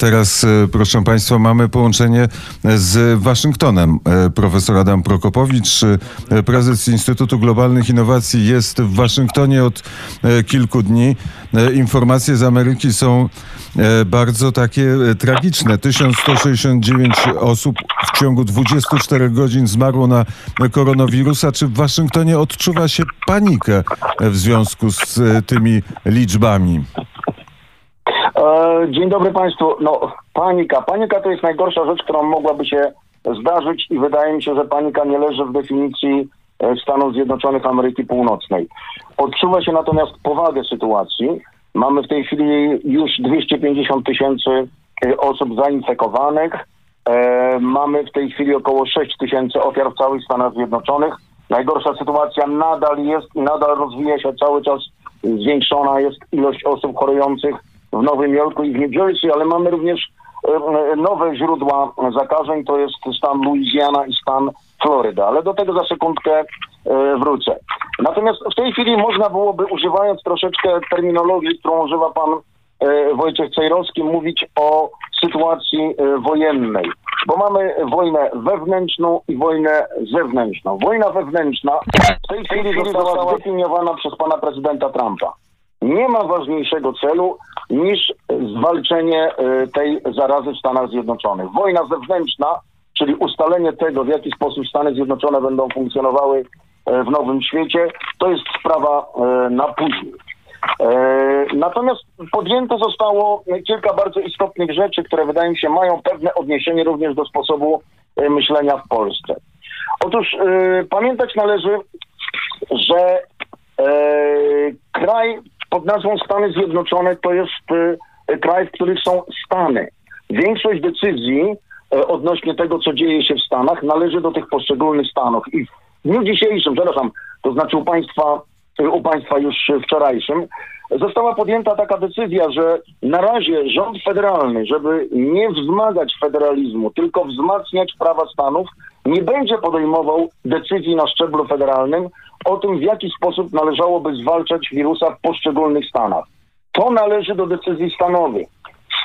Teraz, e, proszę Państwa, mamy połączenie z Waszyngtonem. E, profesor Adam Prokopowicz, e, prezes Instytutu Globalnych Innowacji, jest w Waszyngtonie od kilku dni. Informacje z Ameryki są bardzo takie tragiczne. 1169 osób w ciągu 24 godzin zmarło na koronawirusa. Czy w Waszyngtonie odczuwa się panikę w związku z tymi liczbami? E, dzień dobry Państwu. No, panika. Panika to jest najgorsza rzecz, którą mogłaby się zdarzyć i wydaje mi się, że panika nie leży w definicji e, Stanów Zjednoczonych Ameryki Północnej. Odczuwa się natomiast powagę sytuacji. Mamy w tej chwili już 250 tysięcy e, osób zainfekowanych. Mamy w tej chwili około 6 tysięcy ofiar w całych Stanach Zjednoczonych. Najgorsza sytuacja nadal jest i nadal rozwija się cały czas. Zwiększona jest ilość osób chorujących w Nowym Jorku i w New Jersey, ale mamy również e, e, nowe źródła zakażeń, to jest stan Louisiana i stan Floryda, ale do tego za sekundkę e, wrócę. Natomiast w tej chwili można byłoby, używając troszeczkę terminologii, którą używa pan Wojciech Cejrowski, mówić o sytuacji wojennej, bo mamy wojnę wewnętrzną i wojnę zewnętrzną. Wojna wewnętrzna w tej chwili została zdefiniowana przez pana prezydenta Trumpa nie ma ważniejszego celu niż zwalczenie e, tej zarazy w Stanach Zjednoczonych. Wojna zewnętrzna, czyli ustalenie tego, w jaki sposób Stany Zjednoczone będą funkcjonowały e, w nowym świecie, to jest sprawa e, na później. Natomiast podjęto zostało kilka bardzo istotnych rzeczy, które wydaje mi się mają pewne odniesienie również do sposobu myślenia w Polsce. Otóż pamiętać należy, że kraj pod nazwą Stany Zjednoczone to jest e, kraj, w których są Stany. Większość decyzji e, odnośnie tego, co dzieje się w Stanach, należy do tych poszczególnych Stanów. I w dniu dzisiejszym, przepraszam, to znaczy u państwa, u państwa już wczorajszym, została podjęta taka decyzja, że na razie rząd federalny, żeby nie wzmagać federalizmu, tylko wzmacniać prawa Stanów, nie będzie podejmował decyzji na szczeblu federalnym o tym, w jaki sposób należałoby zwalczać wirusa w poszczególnych stanach. To należy do decyzji stanowych.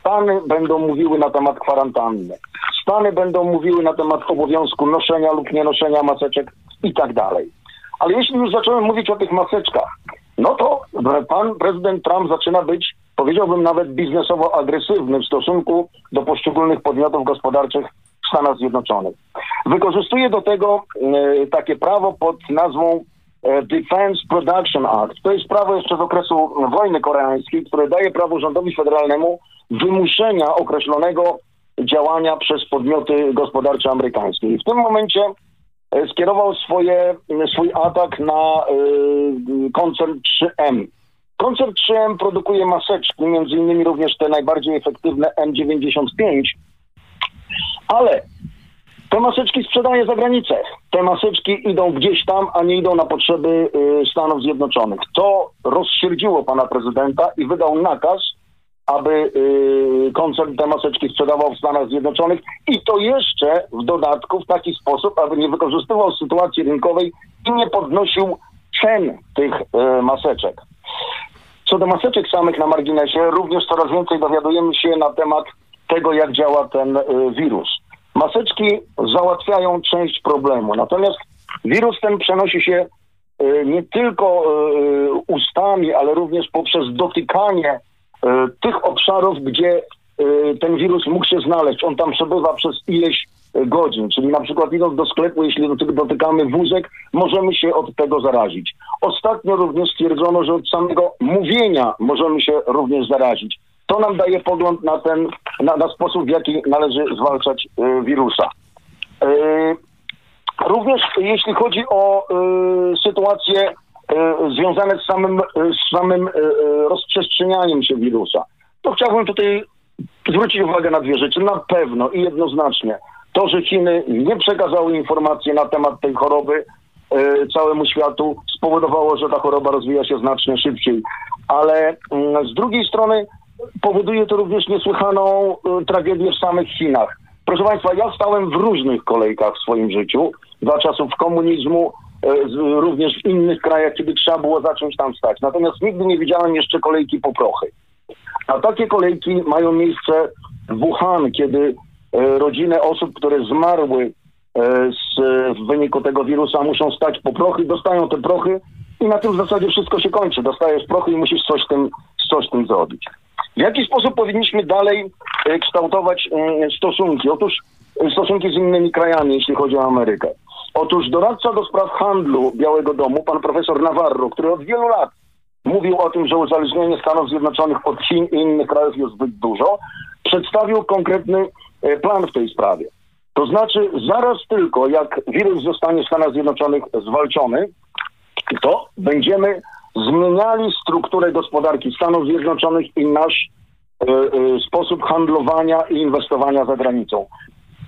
Stany będą mówiły na temat kwarantanny. Stany będą mówiły na temat obowiązku noszenia lub nienoszenia maseczek i tak dalej. Ale jeśli już zacząłem mówić o tych maseczkach, no to pan prezydent Trump zaczyna być, powiedziałbym nawet biznesowo agresywny w stosunku do poszczególnych podmiotów gospodarczych w Stanach Zjednoczonych. Wykorzystuje do tego e, takie prawo pod nazwą e, Defense Production Act. To jest prawo jeszcze z okresu wojny koreańskiej, które daje prawo rządowi federalnemu wymuszenia określonego działania przez podmioty gospodarcze amerykańskie. I w tym momencie e, skierował swoje, swój atak na koncern 3M. Koncern 3M produkuje maseczki, między innymi również te najbardziej efektywne N95, ale te maseczki sprzedaje za granicę. Te maseczki idą gdzieś tam, a nie idą na potrzeby y, Stanów Zjednoczonych. To rozsierdziło pana prezydenta i wydał nakaz, aby y, koncern te maseczki sprzedawał w Stanach Zjednoczonych i to jeszcze w dodatku w taki sposób, aby nie wykorzystywał sytuacji rynkowej i nie podnosił cen tych y, maseczek. Co do maseczek samych na marginesie, również coraz więcej dowiadujemy się na temat tego, jak działa ten wirus. Maseczki załatwiają część problemu, natomiast wirus ten przenosi się e, nie tylko e, ustami, ale również poprzez dotykanie e, tych obszarów, gdzie ten wirus mógł się znaleźć. On tam przebywa przez ileś godzin, czyli na przykład idąc do sklepu, jeśli dotykamy wózek, możemy się od tego zarazić. Ostatnio również stwierdzono, że od samego mówienia możemy się również zarazić. To nam daje pogląd na ten, na, na sposób, w jaki należy zwalczać y, wirusa. Y, również jeśli chodzi o y, sytuacje y, związane z samym, z samym y, y, rozprzestrzenianiem się wirusa, to chciałbym tutaj zwrócić uwagę na dwie rzeczy. Na pewno i jednoznacznie To, że Chiny nie przekazały informacji na temat tej choroby całemu światu, spowodowało, że ta choroba rozwija się znacznie szybciej. Ale mm, z drugiej strony powoduje to również niesłychaną e, tragedię w samych Chinach. Proszę Państwa, ja stałem w różnych kolejkach w swoim życiu, za czasów komunizmu, z- również w innych krajach, kiedy trzeba było zacząć tam stać. Natomiast nigdy nie widziałem jeszcze kolejki po prochy. A takie kolejki mają miejsce w Wuhan, kiedy e, rodziny osób, które zmarły z, w wyniku tego wirusa muszą stać po prochy, dostają te prochy i na tym w zasadzie wszystko się kończy. Dostajesz prochy i musisz coś z tym, coś z tym zrobić. W jaki sposób powinniśmy dalej e, kształtować mm, stosunki? Otóż e, stosunki z innymi krajami, jeśli chodzi o Amerykę. Otóż doradca do spraw handlu Białego Domu, pan profesor Navarro, który od wielu lat mówił o tym, że uzależnienie Stanów Zjednoczonych od Chin i innych krajów jest zbyt dużo, przedstawił konkretny e, plan w tej sprawie. To znaczy, zaraz tylko jak wirus zostanie w Stanach Zjednoczonych zwalczony, to będziemy zmieniali strukturę gospodarki Stanów Zjednoczonych i nasz e, e, sposób handlowania i inwestowania za granicą.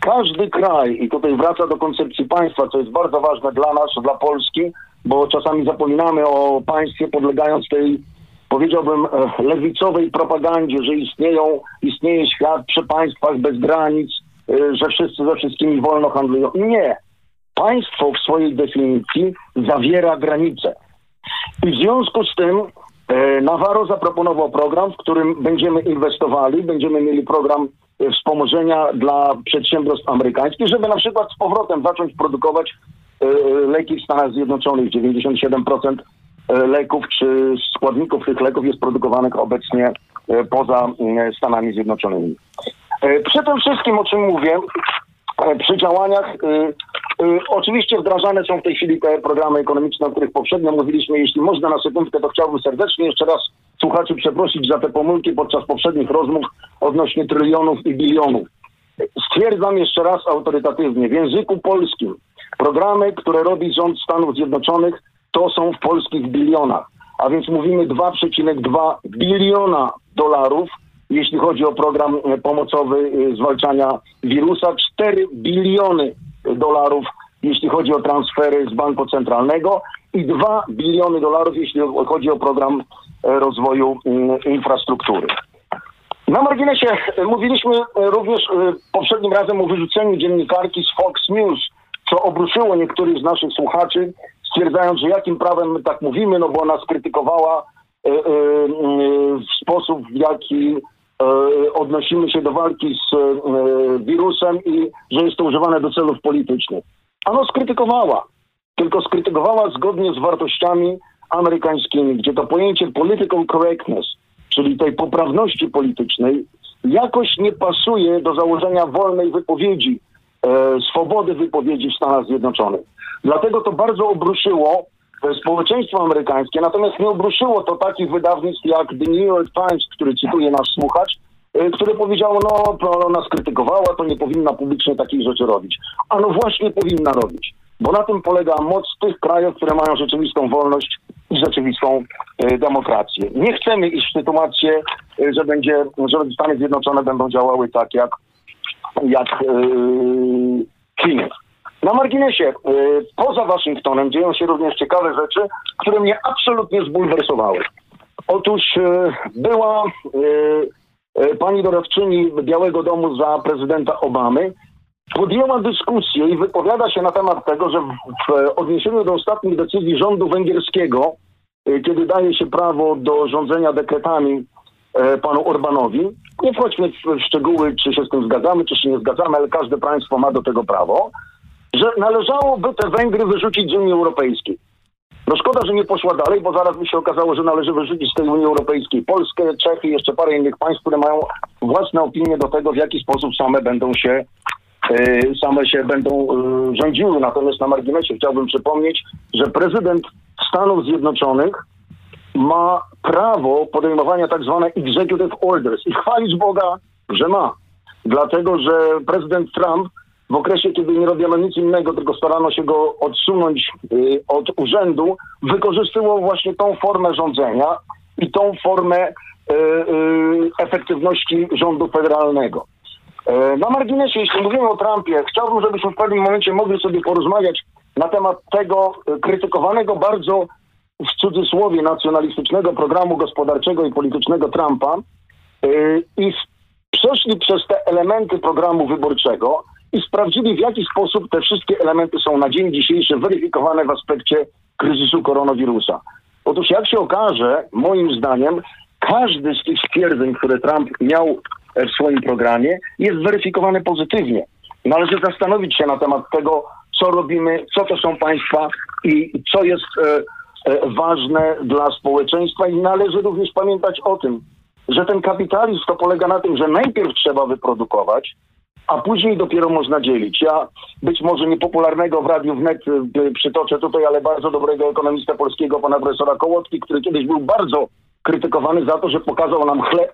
Każdy kraj, i tutaj wraca do koncepcji państwa, co jest bardzo ważne dla nas, dla Polski, bo czasami zapominamy o państwie podlegając tej, powiedziałbym, e, lewicowej propagandzie, że istnieją, istnieje świat przy państwach bez granic, że wszyscy ze wszystkimi wolno handlują. Nie. Państwo w swojej definicji zawiera granice. I w związku z tym e, Navarro zaproponował program, w którym będziemy inwestowali, będziemy mieli program e, wspomożenia dla przedsiębiorstw amerykańskich, żeby na przykład z powrotem zacząć produkować e, leki w Stanach Zjednoczonych. 97% e, leków czy składników tych leków jest produkowanych obecnie poza e, Stanami Zjednoczonymi. Przy tym wszystkim, o czym mówię, przy działaniach y, oczywiście wdrażane są w tej chwili te programy ekonomiczne, o których poprzednio mówiliśmy. Jeśli można na sekundkę, to chciałbym serdecznie jeszcze raz słuchaczy przeprosić za te pomyłki podczas poprzednich rozmów odnośnie trylionów i bilionów. Stwierdzam jeszcze raz autorytatywnie, w języku polskim programy, które robi rząd Stanów Zjednoczonych, to są w polskich bilionach. A więc mówimy 2,2 biliona dolarów, jeśli chodzi o program e, pomocowy e, zwalczania wirusa, 4 biliony dolarów, jeśli chodzi o transfery z banku centralnego i 2 biliony dolarów, jeśli chodzi o program e, rozwoju mm, infrastruktury. Na marginesie e, mówiliśmy e, również poprzednim razem o wyrzuceniu dziennikarki z Fox News, co obruszyło niektórych z naszych słuchaczy, stwierdzając, że jakim prawem my tak mówimy, no bo ona skrytykowała w sposób, w jaki odnosimy się do walki z e, wirusem i że jest to używane do celów politycznych. Ano skrytykowała, tylko skrytykowała zgodnie z wartościami amerykańskimi, gdzie to pojęcie political correctness, czyli tej poprawności politycznej, jakoś nie pasuje do założenia wolnej wypowiedzi, e, swobody wypowiedzi w Stanach Zjednoczonych. Dlatego to bardzo obruszyło e, społeczeństwo amerykańskie, natomiast nie obruszyło to takich wydawnictw jak The New York Times, który cytuje nasz słuchacz, e, które powiedziało, no to ona skrytykowała, to nie powinna publicznie takich rzeczy robić. A no właśnie powinna robić, bo na tym polega moc tych krajów, które mają rzeczywistą wolność i rzeczywistą e, demokrację. Nie chcemy iść w sytuację, e, że będzie, że Stany Zjednoczone będą działały tak jak, jak e, Chiny. Na marginesie, e, poza Waszyngtonem dzieją się również ciekawe rzeczy, które mnie absolutnie zbulwersowały. Otóż e, była e, pani doradczyni Białego Domu za prezydenta Obamy, podjęła dyskusję i wypowiada się na temat tego, że w, odniesieniu do ostatnich decyzji rządu węgierskiego, kiedy daje się prawo do rządzenia dekretami panu Orbanowi, nie wchodźmy w szczegóły, czy się z tym zgadzamy, czy się nie zgadzamy, ale każde państwo ma do tego prawo, że należałoby te Węgry wyrzucić z Unii Europejskiej. No szkoda, że nie poszła dalej, bo zaraz by się okazało, że należy wyrzucić z tej Unii Europejskiej Polskę, Czechy i jeszcze parę innych państw, które mają własne opinie do tego, w jaki sposób same będą się e, same się będą e, rządziły. Natomiast na marginesie chciałbym przypomnieć, że prezydent Stanów Zjednoczonych ma prawo podejmowania tak zwane executive orders i chwalić Boga, że ma. Dlatego, że prezydent Trump w okresie, kiedy nie robiono nic innego, tylko starano się go odsunąć y, od urzędu, wykorzystywał właśnie tą formę rządzenia i tą formę y, y, efektywności rządu federalnego. E, Na marginesie, jeśli mówimy o Trumpie, chciałbym, żebyśmy w pewnym momencie mogli sobie porozmawiać na temat tego e, krytykowanego bardzo w cudzysłowie nacjonalistycznego programu gospodarczego i politycznego Trumpa e, i przeszli przez te elementy programu wyborczego i sprawdzili, w jaki sposób te wszystkie elementy są na dzień dzisiejszy weryfikowane w aspekcie kryzysu koronawirusa. Otóż jak się okaże, moim zdaniem, każdy z tych stwierdzeń, które Trump miał w swoim programie, jest weryfikowany pozytywnie. Należy zastanowić się na temat tego, co robimy, co to są państwa i co jest e, e, ważne dla społeczeństwa i należy również pamiętać o tym, że ten kapitalizm to polega na tym, że najpierw trzeba wyprodukować, a później dopiero można dzielić. Ja być może niepopularnego w Radiu Wnet y, przytoczę tutaj, ale bardzo dobrego ekonomista polskiego, pana profesora Kołotki, który kiedyś był bardzo krytykowany za to, że pokazał nam chleb,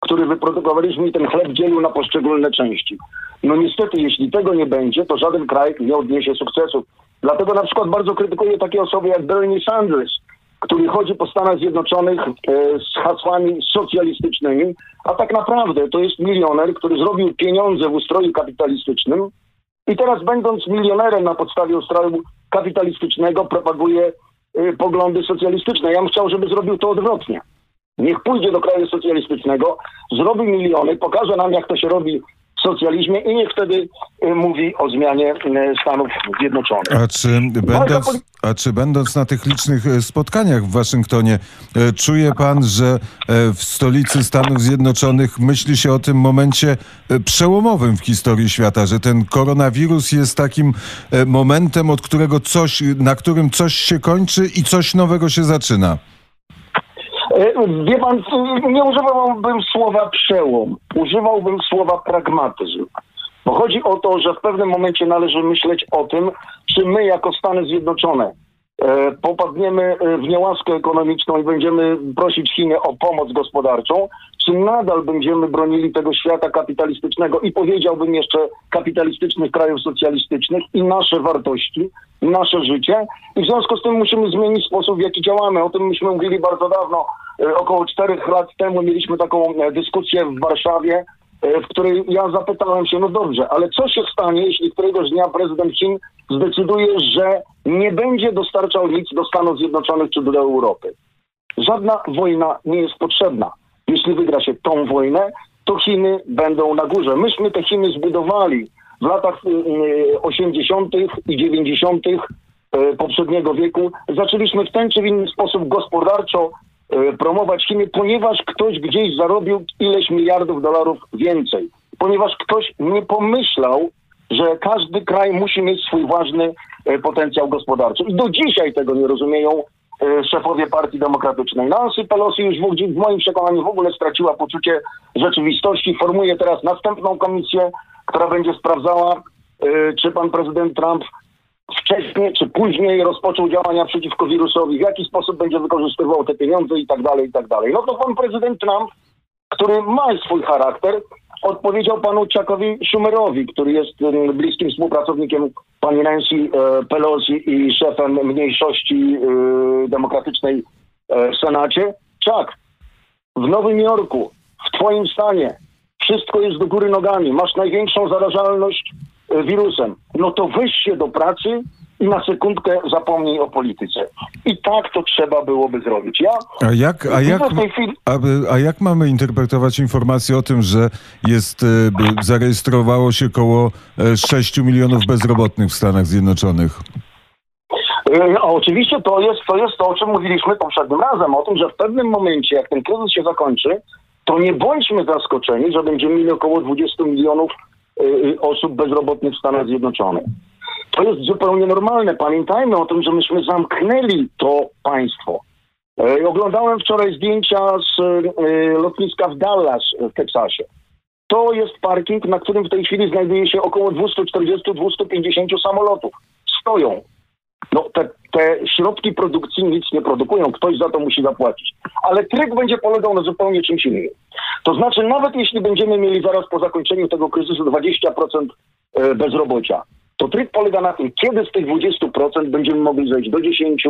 który wyprodukowaliśmy i ten chleb dzielił na poszczególne części. No niestety, jeśli tego nie będzie, to żaden kraj nie odniesie sukcesów. Dlatego na przykład bardzo krytykuję takie osoby jak Bernie Sanders, który chodzi po Stanach Zjednoczonych e, z hasłami socjalistycznymi, a tak naprawdę to jest milioner, który zrobił pieniądze w ustroju kapitalistycznym i teraz będąc milionerem na podstawie ustroju kapitalistycznego propaguje e, poglądy socjalistyczne. Ja bym chciał, żeby zrobił to odwrotnie. Niech pójdzie do kraju socjalistycznego, zrobi miliony, pokaże nam, jak to się robi socjalizmie i niech wtedy e, mówi o zmianie e, Stanów Zjednoczonych. A czy, będąc, a czy będąc na tych licznych e, spotkaniach w Waszyngtonie, czuje pan, że w stolicy Stanów Zjednoczonych myśli się o tym momencie przełomowym w historii świata, że ten koronawirus jest takim momentem, od którego coś, na którym coś się kończy i coś nowego się zaczyna? E, Wie pan, nie używałbym słowa przełom, używałbym słowa pragmatyzm. Bo chodzi o to, że w pewnym momencie należy myśleć o tym, czy my jako Stany Zjednoczone popadniemy e, w niełaskę ekonomiczną i będziemy prosić Chiny o pomoc gospodarczą, czy nadal będziemy bronili tego świata kapitalistycznego i powiedziałbym jeszcze kapitalistycznych krajów socjalistycznych i nasze wartości, nasze życie. I w związku z tym musimy zmienić sposób, w jaki działamy. O tym myśmy mówili bardzo dawno. E, Około czterech lat temu mieliśmy taką e, dyskusję w Warszawie, e, w której ja zapytałem się, no dobrze, ale co się stanie, jeśli któregoś dnia prezydent Chin zdecyduje, że nie będzie dostarczał nic do Stanów Zjednoczonych czy do Europy? Żadna wojna nie jest potrzebna. Jeśli wygra się tą wojnę, to Chiny będą na górze. Myśmy te Chiny zbudowali w latach y, y, 80. i 90. y, poprzedniego wieku. Zaczęliśmy w ten czy w inny sposób gospodarczo y, promować Chiny, ponieważ ktoś gdzieś zarobił ileś miliardów dolarów więcej. Ponieważ ktoś nie pomyślał, że każdy kraj musi mieć swój ważny e, potencjał gospodarczy. I do dzisiaj tego nie rozumieją e, szefowie Partii Demokratycznej. Nancy Pelosi już w, w moim przekonaniu w ogóle straciła poczucie rzeczywistości. Formuje teraz następną komisję, która będzie sprawdzała, e, czy pan prezydent Trump wcześniej czy później rozpoczął działania przeciwko wirusowi, w jaki sposób będzie wykorzystywał te pieniądze i tak dalej, i tak dalej. No to pan prezydent Trump, który ma swój charakter, odpowiedział panu Chuckowi Schumerowi, który jest bliskim współpracownikiem pani Nancy e, Pelosi i szefem mniejszości e, demokratycznej e, w Senacie. Chuck, w Nowym Jorku, w twoim stanie, wszystko jest do góry nogami, masz największą zarażalność wirusem, no to weź się do pracy i na sekundkę zapomnij o polityce. I tak to trzeba byłoby zrobić. Ja A jak, a jak, chwili... a, a jak mamy interpretować informację o tym, że jest, e, zarejestrowało się około 6 milionów bezrobotnych w Stanach Zjednoczonych? E, oczywiście to jest, to jest to, o czym mówiliśmy poprzednim razem, o tym, że w pewnym momencie, jak ten kryzys się zakończy, to nie bądźmy zaskoczeni, że będziemy mieli około 20 milionów e, e, osób bezrobotnych w Stanach Zjednoczonych. To jest zupełnie normalne. Pamiętajmy o tym, że myśmy zamknęli to państwo. E, Oglądałem wczoraj zdjęcia z e, lotniska w Dallas w Teksasie. To jest parking, na którym w tej chwili znajduje się około 240-250 samolotów. Stoją. No te, te środki produkcji nic nie produkują, ktoś za to musi zapłacić. Ale tryk będzie polegał na zupełnie czymś innym. To znaczy, nawet jeśli będziemy mieli zaraz po zakończeniu tego kryzysu 20% e, bezrobocia, to tryk polega na tym, kiedy z tych 20% będziemy mogli zejść do 10,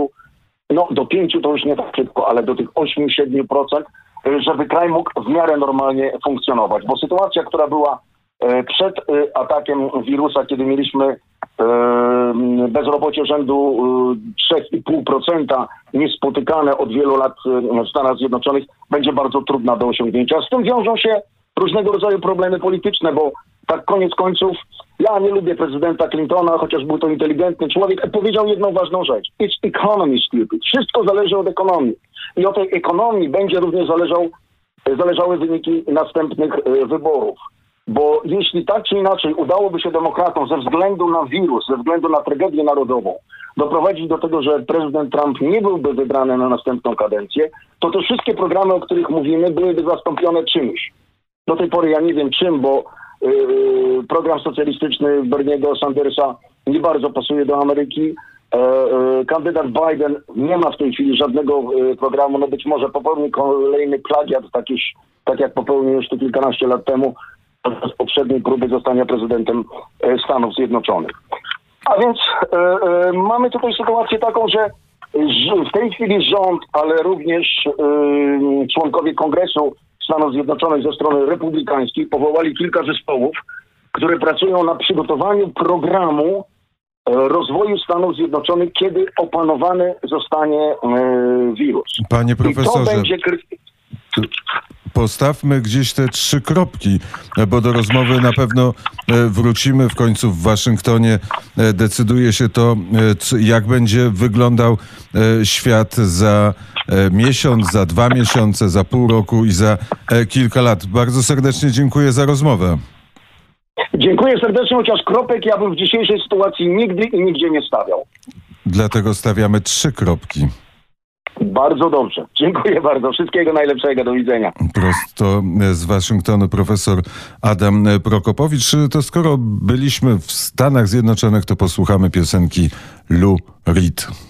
no do 5 to już nie tak szybko, ale do tych 8-7%, e, żeby kraj mógł w miarę normalnie funkcjonować. Bo sytuacja, która była e, przed e, atakiem wirusa, kiedy mieliśmy bezrobocie rzędu e, 3,5% niespotykane od wielu lat w Stanach Zjednoczonych, będzie bardzo trudna do osiągnięcia. Z tym wiążą się różnego rodzaju problemy polityczne, bo tak koniec końców ja nie lubię prezydenta Clintona, chociaż był to inteligentny człowiek, powiedział jedną ważną rzecz. It's economy stupid. Wszystko zależy od ekonomii. I od tej ekonomii będzie również zależał, zależały wyniki następnych e, wyborów. Bo jeśli tak czy inaczej udałoby się demokratom ze względu na wirus, ze względu na tragedię narodową doprowadzić do tego, że prezydent Trump nie byłby wybrany na następną kadencję, to te wszystkie programy, o których mówimy, byłyby zastąpione czymś. Do tej pory ja nie wiem czym, bo program socjalistyczny Berniego Sandersa nie bardzo pasuje do Ameryki. E, e, kandydat Biden nie ma w tej chwili żadnego e, programu. No być może popełni kolejny plagiat, takiś, tak jak popełnił już to kilkanaście lat temu z poprzedniej próby zostania prezydentem e, Stanów Zjednoczonych. A więc mamy tutaj sytuację taką, że w tej chwili rząd, ale również e, członkowie Kongresu Stanów Zjednoczonych ze strony republikańskiej powołali kilka zespołów, które pracują nad przygotowaniu programu e, rozwoju Stanów Zjednoczonych, kiedy opanowany zostanie e, wirus. Panie I to profesorze, będzie postawmy gdzieś te trzy kropki, e, bo do rozmowy na pewno e, wrócimy. W końcu w Waszyngtonie e, decyduje się to, jak będzie wyglądał świat za miesiąc, za dwa miesiące, za pół roku i za kilka lat. Bardzo serdecznie dziękuję za rozmowę. Dziękuję serdecznie, chociaż kropek ja bym w dzisiejszej sytuacji nigdy i nigdzie nie stawiał. Dlatego stawiamy trzy kropki. Bardzo dobrze. Dziękuję bardzo. Wszystkiego najlepszego. Do widzenia. Prosto z Waszyngtonu profesor Adam Prokopowicz. To skoro byliśmy w Stanach Zjednoczonych, to posłuchamy piosenki Lou Reed.